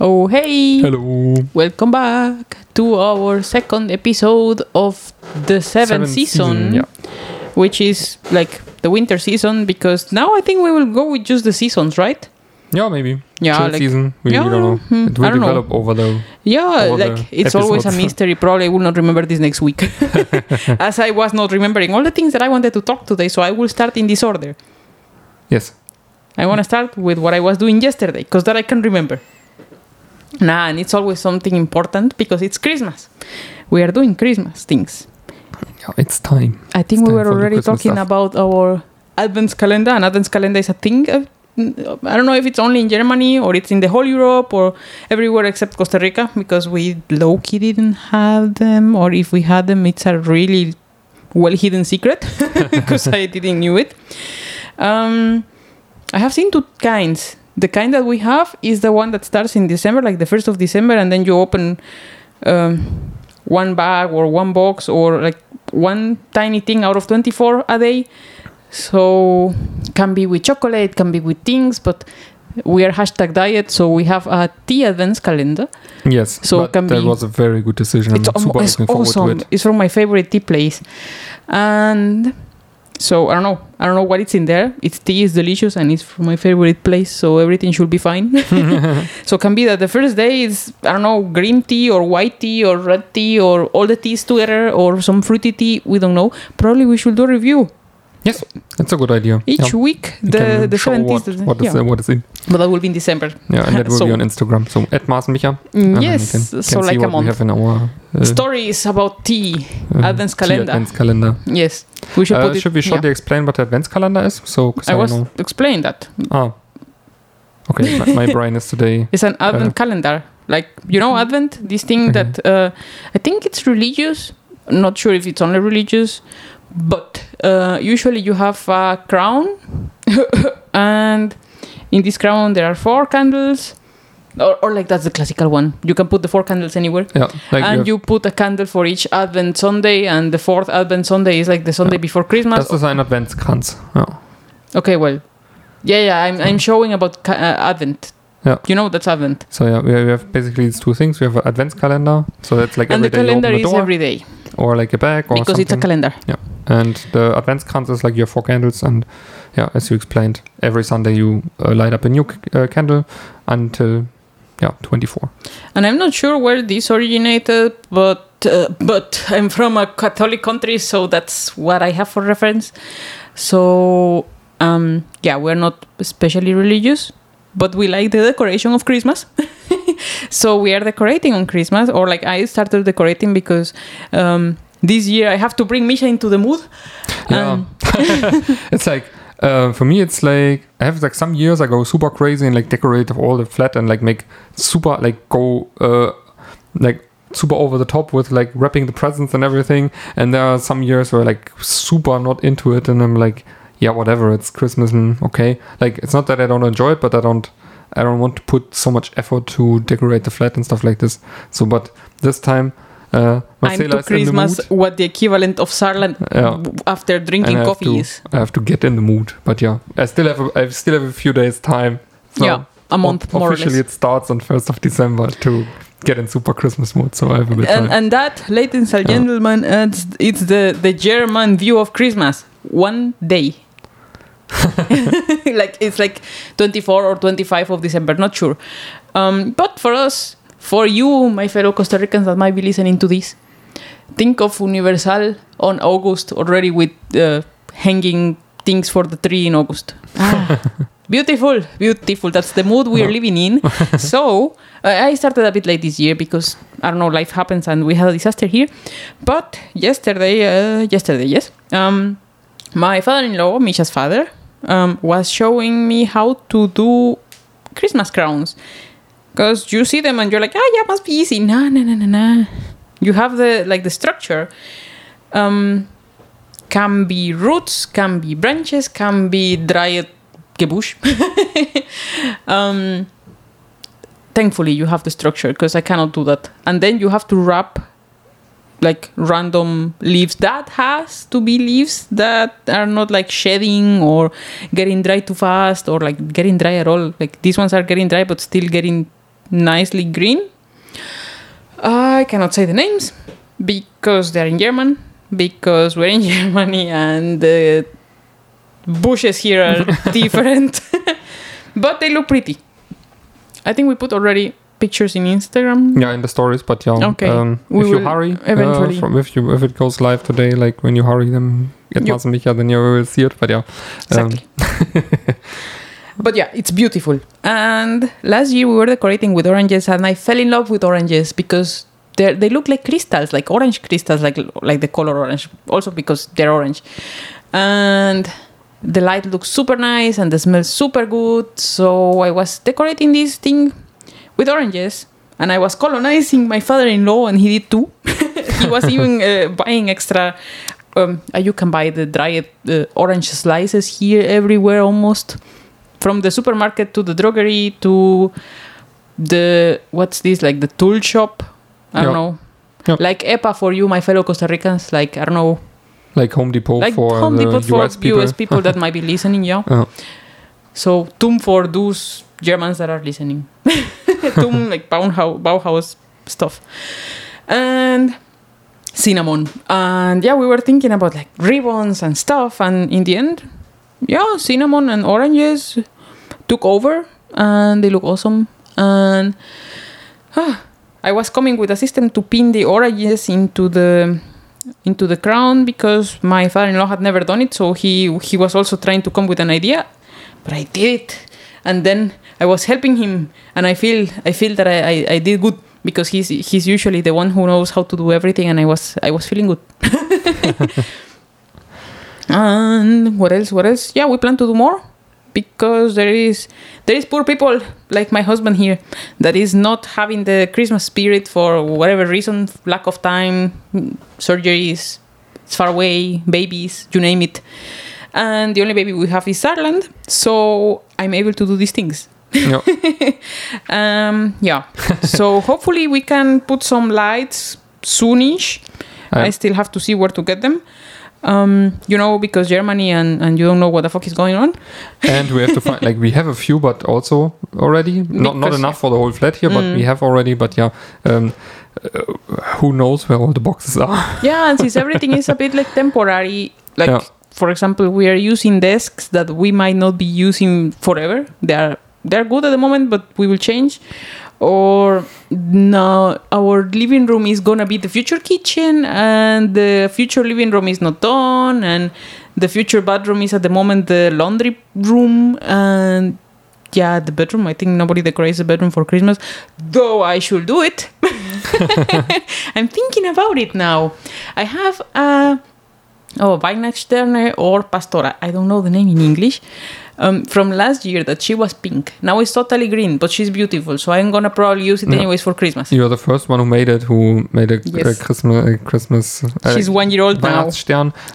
Oh, hey! Hello. Welcome back to our second episode of the seventh, Seventh season, yeah. which is like the winter season because now I think we will go with just the seasons, right? Yeah, maybe. Yeah, Chill like- season. We, Yeah, don't know. hmm, It will don't know. develop over the. Yeah, the like it's always a mystery. Probably I will not remember this next week, as I was not remembering all the things that I wanted to talk today. So I will start in this order. Yes. I want to start with what I was doing yesterday because that I can remember. Nah, and it's always something important because it's Christmas. We are doing Christmas things. It's time. I think It's we were already talking stuff. about our Advent calendar, and Advent calendar is a thing. uh, I don't know if it's only in Germany or it's in the whole Europe or everywhere except Costa Rica because we low key didn't have them, or if we had them, it's a really well hidden secret because I didn't knew it. Um, I have seen two kinds. The kind that we have is the one that starts in December, like the first of December, and then you open um, one bag or one box or like one tiny thing out of 24 a day. So can be with chocolate, can be with things, but we are hashtag diet, so we have a tea Advent calendar. Yes. So can that be- was a very good decision. I'm It's, super it's looking forward awesome. to it. It's from my favorite tea place, and so I don't know. I don't know what it's in there. Its tea is delicious and it's from my favorite place, so everything should be fine. so can be that the first day is I don't know green tea or white tea or red tea or all the teas together or some fruity tea. We don't know. Probably we should do a review Yes, that's a good idea. each yeah. week. The the show seventeenth. what, what is yeah. uh, what is in. but that will be in December. Yeah, and that will So- be on Instagram. So at. Mm, and then you yes, can- can so like a what we month. have in our uh, Stories about tea. uh, Advents tea calendar. Advents calendar. Yes, we should Uh, it. should we yeah. explain what the advents calendar is? So I I, was know. explain that. Ah. Okay, my, my brain is today. It's an advent Uh, calendar. Like, you know, Advent, this thing Okay. that uh, I think it's religious. Not sure if it's only religious, but uh, usually you have a crown, and in this crown there are four candles. Or, or like that's the classical one. You can put the four candles anywhere, Yeah, like and have- you put a candle for each Advent Sunday, and the fourth Advent Sunday is like the Sunday before Christmas. Das ist ein Adventskranz. Ja. Okay, well, yeah, yeah. I'm I'm showing about ca- uh, Advent. Yeah. You know that's Advent, So yeah, we have basically these two things. We have an Advent calendar, so that's like and the every day you calendar the is door, every day or like a bag or because it's a calendar. calendar. And the Adventskranz is like your four candles, and yeah, as you explained, every Sunday you uh, light up a new uh, candle until yeah 24. And I'm not sure where this originated, but uh, but I'm from a Catholic country, so that's what I have for reference. So um, yeah, we're not especially religious, but we like the decoration of Christmas. so we are decorating on Christmas, or like I started decorating because um, this year I have to bring Misha into the mood. Yeah, Um, it's like. Uh, for me, it's like I have like some years I go super crazy and like decorate all the flat and like make super like go uh like super over the top with like wrapping the presents and everything. And there are some years where like super not into it and I'm like, yeah, whatever, it's Christmas and okay. Like it's not that I don't enjoy it, but I don't I don't want to put so much effort to decorate the flat and stuff like this. So but this time uh I'm to Christmas what the equivalent of Sarland Yeah. after drinking and I coffee to, is. I have to get in the mood. But yeah, I still have a, I still have a few days time. So yeah, a month o- more or officially it starts on first of December to get in super Christmas mood. So I have a bit and, time. and that, ladies and gentlemen, it's, it's the, the German view of Christmas. One day. like it's like 24 or 25 of December, not sure. Um, but for us, for you, my fellow Costa Ricans that might be listening to this, think of Universal on August already with uh, hanging things for the tree in August. Ah, beautiful, beautiful. That's the mood we are living in. so uh, I started a bit late this year because I don't know, life happens and we had a disaster here. But yesterday, uh, yesterday, yes, um, my father-in-law, Misha's father, um, was showing me how to do Christmas crowns. Because you see them and you're like, ah, yeah, must be easy. No, no, no, no, no. You have the like the structure. Um, can be roots, can be branches, can be dried gebush. um, thankfully, you have the structure because I cannot do that. And then you have to wrap like random leaves. That has to be leaves that are not like shedding or getting dry too fast or like getting dry at all. Like these ones are getting dry but still getting nicely green. I cannot say the names because they're in German, because we're in Germany and the bushes here are different. but they look pretty. I think we put already pictures in Instagram. Yeah, in the stories, but yeah. Okay. Um, We if you hurry, eventually- uh, from, if you if it goes live today, like when you hurry them, Yep. Mats and Micha, then you will see it. But yeah, um, Exactly. But yeah, it's beautiful. And last year we were decorating with oranges, and I fell in love with oranges because they look like crystals, like orange crystals, like like the color orange. Also because they're orange, and the light looks super nice and the smell super good. So I was decorating this thing with oranges. And I was colonizing my father-in-law, and he did too. he was even uh, buying extra um, you can buy the dried uh, orange slices here everywhere almost from the supermarket to the drogery to the what's this like the tool shop? I don't know. Yeah. like epa for you my fellow costa ricans like i don't know. Like Home Depot like for home the depot for US people. us people that might be listening yeah Yeah. so toom for those germans that are listening. Toom like bauhaus, bauhaus stuff. And cinnamon. And yeah we were thinking about like ribbons and stuff. And in the end yeah cinnamon and oranges took over and they look awesome. And ah, i was coming with a system to pin the oranges into the into the crown because my father-in-law had never done it so he he was also trying to come with an idea but i did it. And then i was helping him and i feel i feel that i i, I did good because he's he's usually the one who knows how to do everything and i was i was feeling good and what else what else yeah we plan to do more because there is there is poor people like my husband here that is not having the christmas spirit for whatever reason lack of time surgeries it's far away babies you name it and the only baby we have is Ireland, so I'm able to do these things. yeah. Um, yeah, so hopefully we can put some lights soonish. I- still have to see where to get them. Um, you know, because Germany and, and you don't know what the fuck is going on. and we have to find like we have a few, but also already not not enough for the whole flat here, but Mm. we have already. But yeah, um, uh, who knows where all the boxes are? Yeah, and since everything is a bit like temporary, like Yeah. for example, we are using desks that we might not be using forever. They are they're good at the moment, but we will change. Or no, our living room is gonna be the future kitchen, and the future living room is not done, and the future bathroom is at the moment the laundry room, and yeah, the bedroom. I think nobody decorates the bedroom for Christmas, though I should do it. I'm thinking about it now. I have a oh Weihnachtssterne or Pastora. I don't know the name in English. Um, from last year that she was pink. Now it's totally green, but she's beautiful. So I'm gonna probably use it Yeah. anyways for Christmas. You're the first one who made it. Who made a, Yes. a Christmas? A Christmas. uh, She's one year old now.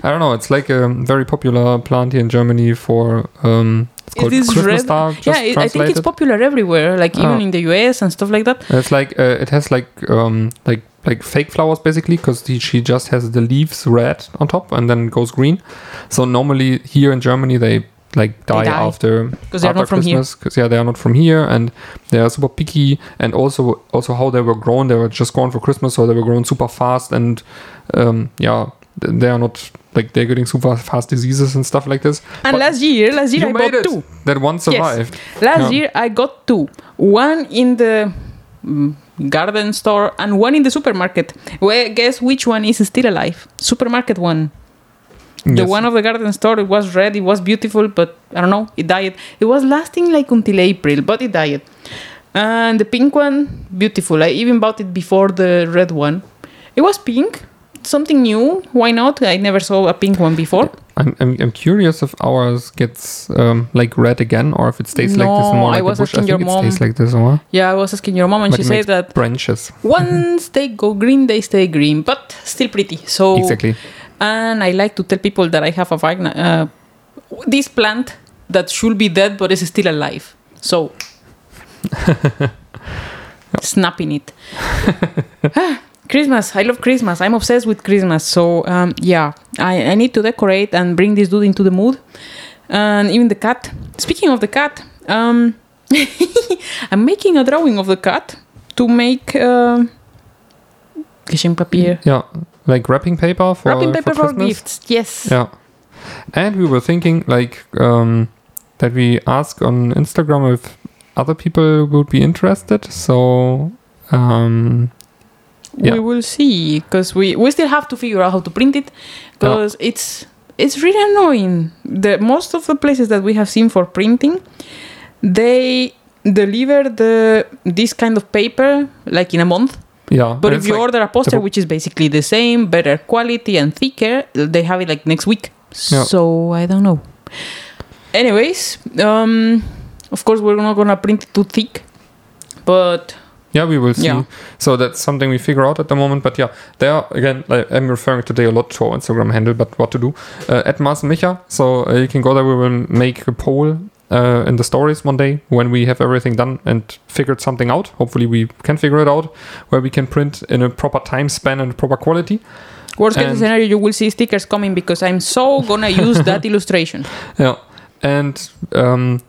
I don't know. It's like a very popular plant here in Germany for. Um, it's called is Christmas star. Yeah, it, I think it's popular everywhere, like even Ah. in the US and stuff like that. It's like uh, it has like um like like fake flowers basically because she just has the leaves red on top and then goes green. So normally here in Germany they like die, die. after Because they're not from here. Because yeah they are not from here and they are super picky and also also how they were grown they were just grown for Christmas so they were grown super fast and um yeah they are not like they're getting super fast diseases and stuff like this. And But last year, last year I bought it. two. That one survived. Last Yeah. year I got two. One in the mm, garden store and one in the supermarket. Well, guess which one is still alive? Supermarket one. The one of the garden store, it was red, it was beautiful, but I don't know, it died. It was lasting like until April, but it died. And the pink one, beautiful. I even bought it before the red one. It was pink, something new. Why not? I never saw a pink one before. I'm, I'm, I'm curious if ours gets um, like red again or if it stays like this No, more I was the bush. I asking think your it mom. stays like this, or Yeah, I was asking your mom, and But she said that branches. once they go green, they stay green, but still pretty. So Exactly. And I like to tell people that I have a vagina, uh, this plant that should be dead but is still alive. So snapping it. Christmas. I love Christmas. I'm obsessed with Christmas. So um, yeah, I, I need to decorate and bring this dude into the mood. And even the cat. Speaking of the cat, um, I'm making a drawing of the cat to make uh, Geschenkpapier. Yeah, like wrapping paper for Wrapping paper for, Christmas. gifts. Yes. Yeah. And we were thinking like um, that we ask on Instagram if other people would be interested. So um, Yeah. We will see because we, we still have to figure out how to print it because it's it's really annoying. The most of the places that we have seen for printing, they deliver the this kind of paper like in a month. yeah. But if you like- order a poster which is basically the same, better quality and thicker, they have it like next week. Yeah. So I don't know. Anyways, um, of course we're not gonna print it too thick, but Yeah, we will see. Yeah. So that's something we figure out at the moment. But yeah, there again, like, I'm referring today a lot to our Instagram handle, but what to do? Uh, at Mars Micha. So uh, you can go there. We will make a poll uh, in the stories one day when we have everything done and figured something out. Hopefully, we can figure it out where we can print in a proper time span and proper quality. worst case scenario, you will see stickers coming because I'm so gonna use that illustration. Yeah, and um,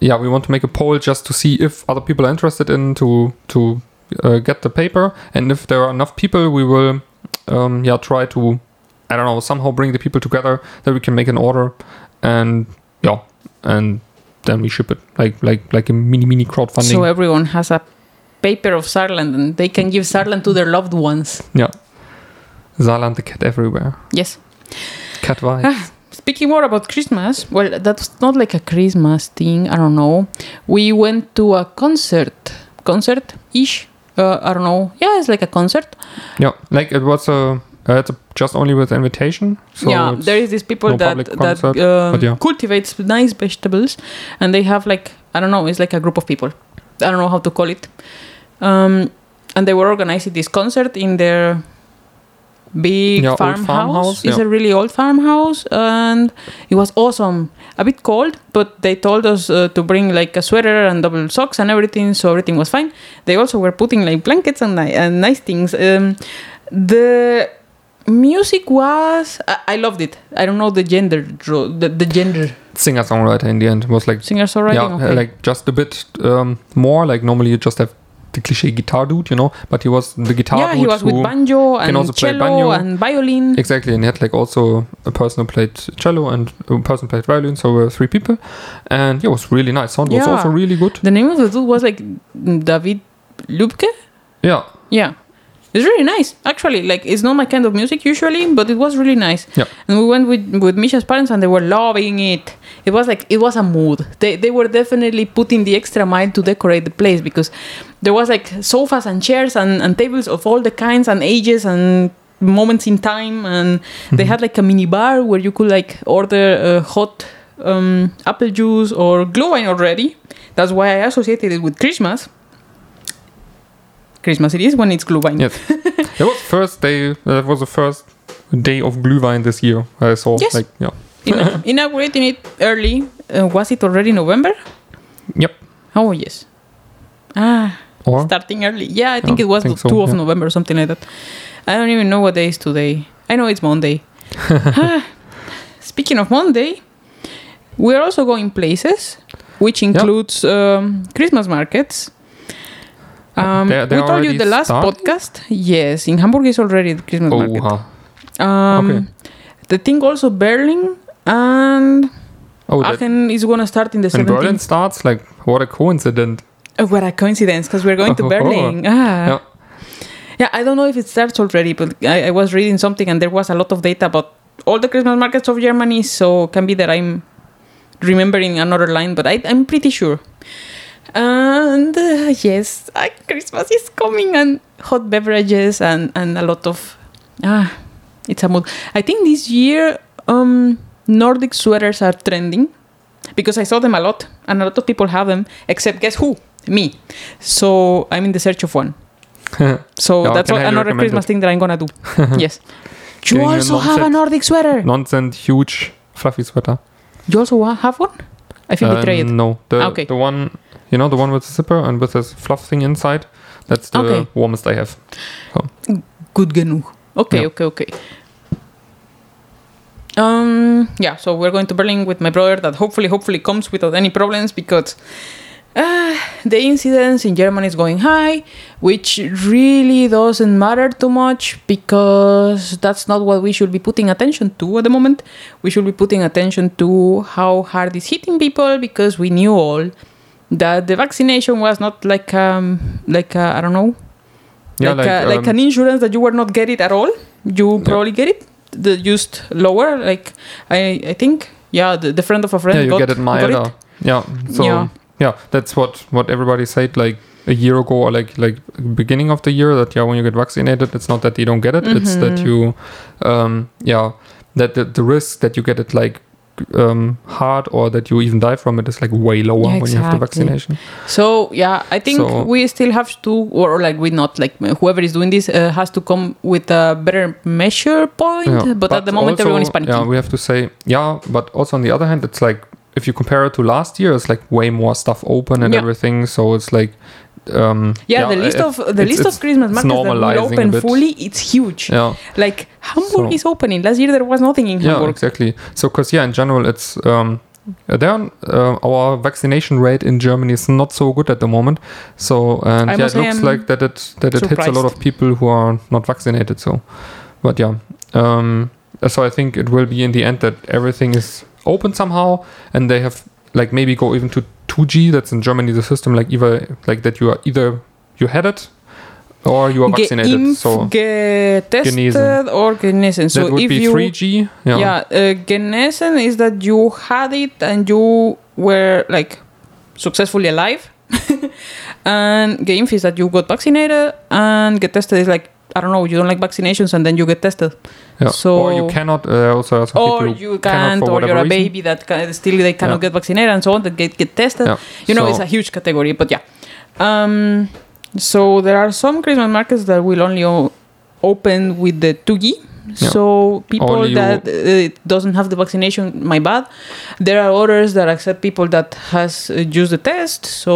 yeah, we want to make a poll just to see if other people are interested in to to uh, get the paper, and if there are enough people, we will um, yeah try to I don't know somehow bring the people together that we can make an order, and yeah, and then we ship it like like like a mini mini crowdfunding. So everyone has a paper of Sarland and they can give Sarland to their loved ones. yeah, Saarland the cat everywhere, Yes. cat vibes. Speaking more about Christmas, well, that's not like a Christmas thing. I don't know. We went to a concert, concert ish. Uh, I don't know. Yeah, it's like a concert. yeah, like it was a. Uh, it's a, just only with invitation. So yeah, there is these people no that that um, yeah. cultivates nice vegetables, and they have like I don't know. It's like a group of people. I don't know how to call it. Um, and they were organizing this concert in their big Yeah, farmhouse. farmhouse, It's yeah. a really old farmhouse, and it was awesome. A bit cold, but they told us uh, to bring like a sweater and double socks and everything, so everything was fine. They also were putting like blankets and, ni- and nice things. Um, the music was I, I loved it. I don't know the gender the, the gender singer songwriter in the end was like singer songwriter, yeah, okay. like just a bit um, more. Like normally you just have the cliche guitar dude, you know, but he was the guitar yeah, dude he was who with banjo and also play cello banjo. and violin. exactly, and he had like also a person who played cello and a person played violin, so uh, three people, and yeah, it was really nice. Sound was also really good. The name of the dude was like David Lubke. Yeah, Yeah. It's really nice, actually. Like, it's not my kind of music usually, but it was really nice. Yeah. And we went with, with Misha's parents and they were loving it. It was like, it was a mood. They, they were definitely putting the extra mile to decorate the place because there was like sofas and chairs and, and tables of all the kinds and ages and moments in time. And they had like a mini bar where you could like order uh, hot um, apple juice or glühwein already. That's why I associated it with Christmas. Christmas it is when it's glühwein. yes. that was first day. That was the first day of Glühwein this year. I saw. Yes. Like yeah. Ina- inaugurating it early. Uh, was it already November? Yep. Oh yes. Ah, Or starting early. Yeah, I think Yeah, it was think the so, two of yeah. November or something like that. I don't even know what day is today. I know it's Monday. Speaking of Monday, we're also going places, which includes um, Christmas markets. Um, They- they we told you the last started? podcast. Yes, in Hamburg is already the Christmas oh, market. huh. Um, Okay. The thing also Berlin and oh, Aachen is going to start in the and Berlin starts like what a coincidence. Oh, what a coincidence, because we're going to Oh, Berlin. Ah. Yeah. Yeah, I don't know if it starts already, but I, I was reading something and there was a lot of data about all the Christmas markets of Germany, so can be that I'm remembering another line, but I, I'm pretty sure. And uh, yes, uh, Christmas is coming and hot beverages and, and a lot of. Ah, it's a mood. I think this year um, Nordic sweaters are trending because I saw them a lot and a lot of people have them, except guess who? Me. So I'm in the search of one. So Yeah, that's can what, highly another Christmas it. thing that I'm gonna do. yes. You Getting a also have a Nordic sweater. Nonsense, huge, fluffy sweater. You also have one? I feel Uh, betrayed. No, the Okay. the one you know the one with the zipper and with this fluff thing inside. That's the Okay. warmest I have. Good genug. Okay, Yeah. okay, okay. Um, yeah, so we're going to Berlin with my brother that hopefully, hopefully comes without any problems because uh, the incidence in Germany is going high, which really doesn't matter too much because that's not what we should be putting attention to at the moment. We should be putting attention to how hard it's hitting people because we knew all that the vaccination was not like um like I don't know Yeah, like like, uh, like um, an insurance that you were not get it at all. You probably get it. The used lower like I I think yeah the, the friend of a friend yeah, you got, get it got milder. Yeah. So Yeah. yeah. that's what what everybody said like a year ago or like like beginning of the year that yeah when you get vaccinated it's not that you don't get it it's that Mhm. you um yeah that the, the risk that you get it like um hard or that you even die from it is like way lower Yeah, when you have the vaccination So yeah, I think So- we still have to, or like we not like whoever is doing this uh, has to come with a better measure point. Yeah, But, at the moment, also, everyone is panicking. Yeah, we have to say, yeah, but also on the other hand, it's like if you compare it to last year, it's like way more stuff open and Yeah. everything. So it's like, um, yeah, the list of the it's- list it's- of Christmas markets that will open fully, it's huge. Yeah, Like Hamburg So- is opening. Last year there was nothing in Hamburg. yeah, exactly. So, because yeah, in general, it's um, uh. Uh, our vaccination rate in Germany is not so good at the moment. So, and I yeah, it looks I'm like that it that it hits a lot of people who are not vaccinated. So, but yeah, um, so I think it will be in the end that everything is open somehow, and they have like maybe go even to 2G. That's in Germany the system like either like that you are either you had it or you are vaccinated. Geimpft, so getested, Genesen. or genesen. So that would if be you 3G. yeah, Yeah. uh, genesen is that you had it and you were like successfully alive, and geimpft is that you got vaccinated, and get tested is like I don't know, you don't like vaccinations and then you get tested, Yeah. So- or you cannot. Uh, also, some or you can't, or you're a reason. baby that can, still they cannot Yeah. get vaccinated and so on that get get tested. Yeah. You know, So- it's a huge category, but yeah. Um, so there are some Christmas markets that will only o- open with the 2G. Yeah. So people Only that uh, doesn't have the vaccination, my bad. There are others that accept people that has uh, used the test. So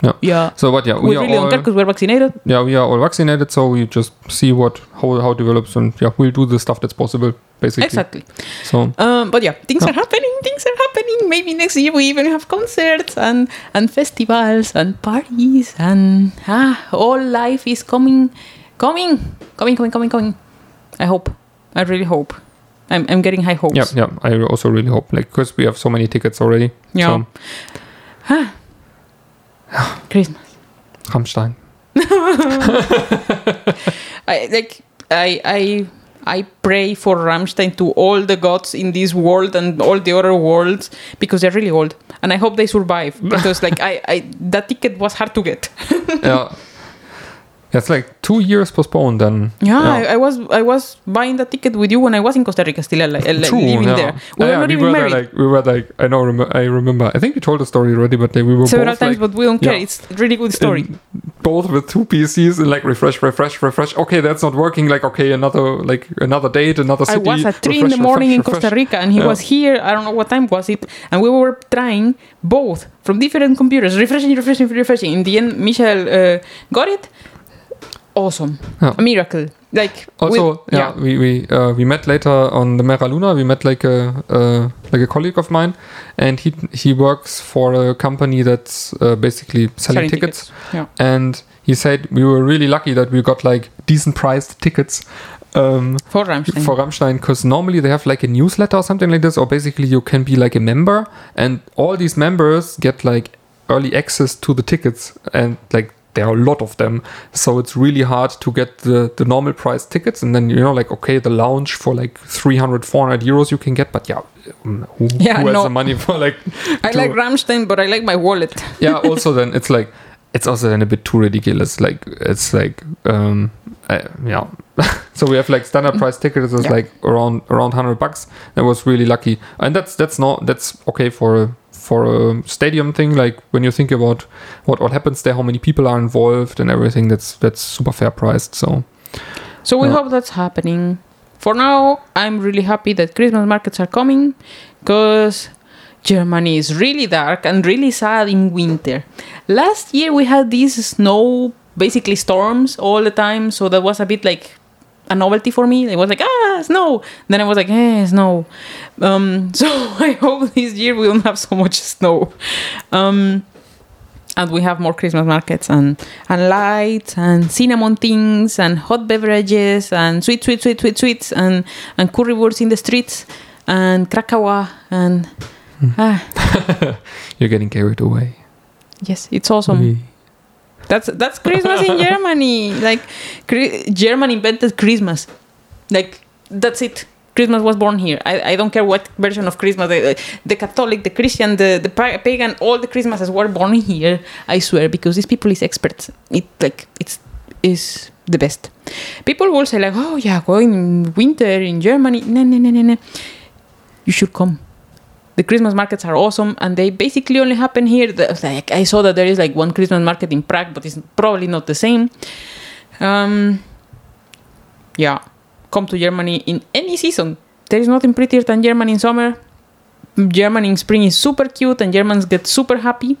Yeah. yeah, So, but yeah, we, we, are really don't all care because we're vaccinated. yeah we are all vaccinated. So we just see what how how it develops and yeah we'll do the stuff that's possible basically. Exactly. So Um, but yeah, things Yeah. are happening. Things are happening. Maybe next year we even have concerts and and festivals and parties and ah, all life is coming, coming, coming, coming, coming, coming. I hope. I really hope. I'm I'm getting high hopes. yeah yeah I also really hope like because we have so many tickets already. Yeah. So, Christmas. Rammstein. I like I I I pray for Rammstein to all the gods in this world and all the other worlds because they're really old and I hope they survive because like I I that ticket was hard to get. yeah. It's like two years postponed then. Yeah, I, I was I was buying the ticket with you when I was in Costa Rica still like, like True, living yeah. there. We Yeah, were not we even were married. like we were like I know rem- I remember I think we told the story already but like, we were Several both times, like, but we don't care. It's a really good story. in- both with two PCs and like refresh refresh refresh okay that's not working like okay another like another date another I was at three in the refresh, morning in Costa. Rica, and he was here. I don't know what time was it, and we were trying both from different computers, refreshing, refreshing, refreshing. In the end, Michelle uh, got it. Awesome, Yeah. a miracle. Like Also, with- yeah, we we uh, we met later on the M'era Luna. We met like a uh, like a colleague of mine, and he he works for a company that's uh, basically selling, tickets. Yeah. And he said we were really lucky that we got like decent priced tickets um, for Rammstein. for Rammstein because normally they have like a newsletter or something like this, or basically you can be like a member, and all these members get like early access to the tickets, and like there are a lot of them, so it's really hard to get the the normal price tickets, and then you know like okay the lounge for like 300 400 euros you can get, but yeah, um, who, Yeah, who has no. the money for like I like Rammstein, but I like my wallet. yeah also then it's like it's also then a bit too ridiculous like it's like um uh, yeah so we have like standard price tickets is Yeah. like around around 100 bucks that was really lucky and that's that's not that's okay for a for a stadium thing like when you think about what what happens there how many people are involved and everything that's that's super fair priced so So we Yeah. hope that's happening. For now, I'm really happy that Christmas markets are coming because Germany is really dark and really sad in winter. Last year we had this snow, basically storms all the time, so that was a bit like a novelty for me. It was like ah snow. Then I was like eh snow. Um, so I hope this year we don't have so much snow. Um, and we have more Christmas markets and and lights and cinnamon things and hot beverages and sweet, sweet, sweet, sweet, sweets and and currywurst in the streets and Krakauer and ah, You're getting carried away. yes, it's awesome. We- That's that's Christmas in Germany. Like German invented Christmas. Like that's it. Christmas was born here. I, I don't care what version of Christmas the, the Catholic, the Christian, the the pagan, all the Christmases were born here. I swear because these people is experts. It like it's is the best. People will say like, oh yeah, going in winter in Germany. No no no no no. You should come the Christmas markets are awesome, and they basically only happen here. Like I saw that there is like one Christmas market in Prague, but it's probably not the same. Um, yeah, come to Germany in any season. There is nothing prettier than Germany in summer. Germany in spring is super cute, and Germans get super happy.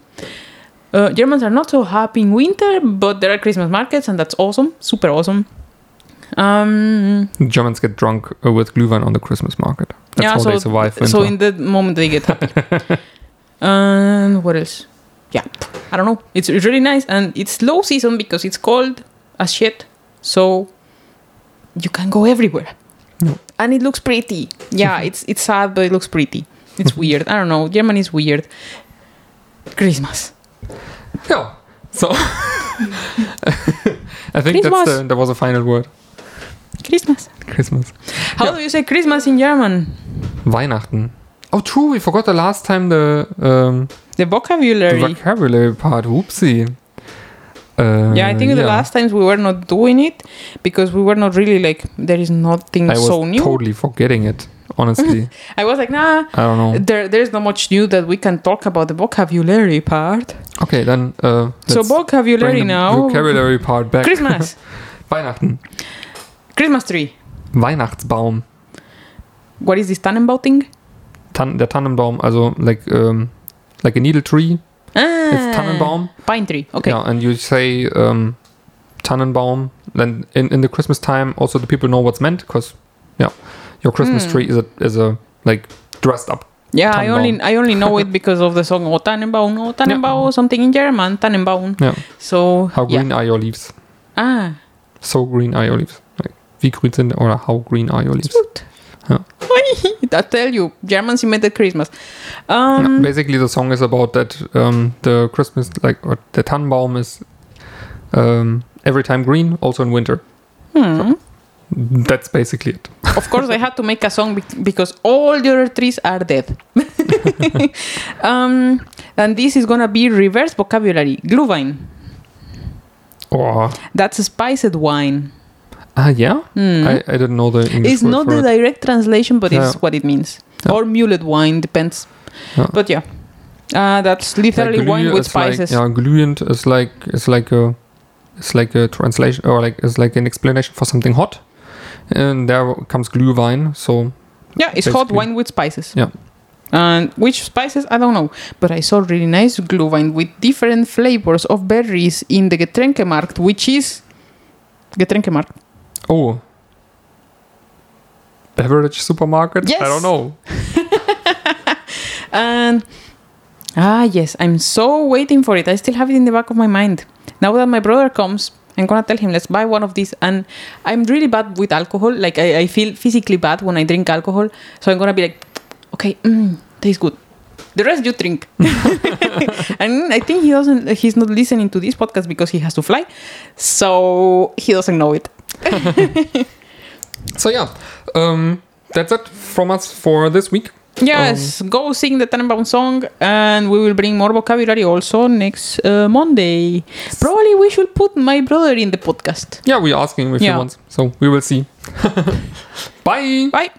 Uh, Germans are not so happy in winter, but there are Christmas markets, and that's awesome, super awesome. Um, Germans get drunk uh, with Glühwein on the Christmas market. That's Yeah, how so- they survive winter. So in the moment they get happy. and what else? Yeah, I don't know. It's, it's really nice and it's low season because it's cold as shit. So you can go everywhere. Yeah. And it looks pretty. Yeah, it's it's sad, but it looks pretty. It's weird. I don't know. Germany is weird. Christmas. yeah. So I think that's the, that was a final word. Christmas. Christmas. How Yeah. do you say Christmas in German? Weihnachten. Oh, true. We forgot the last time the, um, The the vocabulary. vocabulary part. Whoopsie. Uh, yeah, I think the last times we were not doing it because we were not really like there is nothing I was so new. totally forgetting it. Honestly, I was like, nah, I don't know. there there's not much new that we can talk about the vocabulary part. Okay, then. Uh, so vocabulary now. Vocabulary part back. Christmas, Weihnachten. Christmas tree. Weihnachtsbaum. What is this Tannenbaum thing? Tan der Tannenbaum, also like um, like a needle tree. Ah, It's Tannenbaum. Pine tree. Okay. Yeah, and you say um, Tannenbaum. Then in, in the Christmas time, also the people know what's meant because yeah, your Christmas Hmm. tree is a is a like dressed up. Yeah, I only I only know it because of the song O Tannenbaum, O Tannenbaum, something in German, Tannenbaum. Yeah. So How yeah. green are your leaves? Ah, So green are your leaves. Like, wie grün sind oder how green are your leaves? Ja. I tell you, Germans invented Christmas. Yeah, Um, basically, the song is about that um, the Christmas, like or the Tannenbaum, is um, every time green, also in winter. hmm. That's basically it. of course, I had to make a song bec- because all the other trees are dead. um, and this is gonna be reverse vocabulary. Glühwein. Or That's a spiced wine. Ah, yeah, Hmm. I, I didn't know the English it's not the it. direct translation, but it's what it means. Yeah. Or mulled wine, depends. Yeah. But yeah, uh, that's Like literally wine with is like- spices. yeah, glühend is like is like a it's like a translation or like is like an explanation for something hot. And there comes Glühwein. So Yeah, it's hot wine with spices. Yeah. And which spices? I don't know. But I saw really nice Glühwein with different flavors of berries in the Getränkemarkt, which is Getränkemarkt. Oh, beverage supermarket. Yes. I don't know. And ah, yes, I'm so waiting for it. I still have it in the back of my mind. Now that my brother comes, I'm gonna tell him, let's buy one of these. And I'm really bad with alcohol. Like I, I feel physically bad when I drink alcohol. So I'm gonna be like, okay, mm, tastes good. The rest you drink. and I think he doesn't. He's not listening to this podcast because he has to fly, so he doesn't know it. So yeah, um, that's it from us for this week. Yes, go sing the Tannenbaum song, and we will bring more vocabulary also next uh, Monday. Probably we should put my brother in the podcast. Yeah, we're asking if Yeah. he wants. So we will see. Bye. Bye.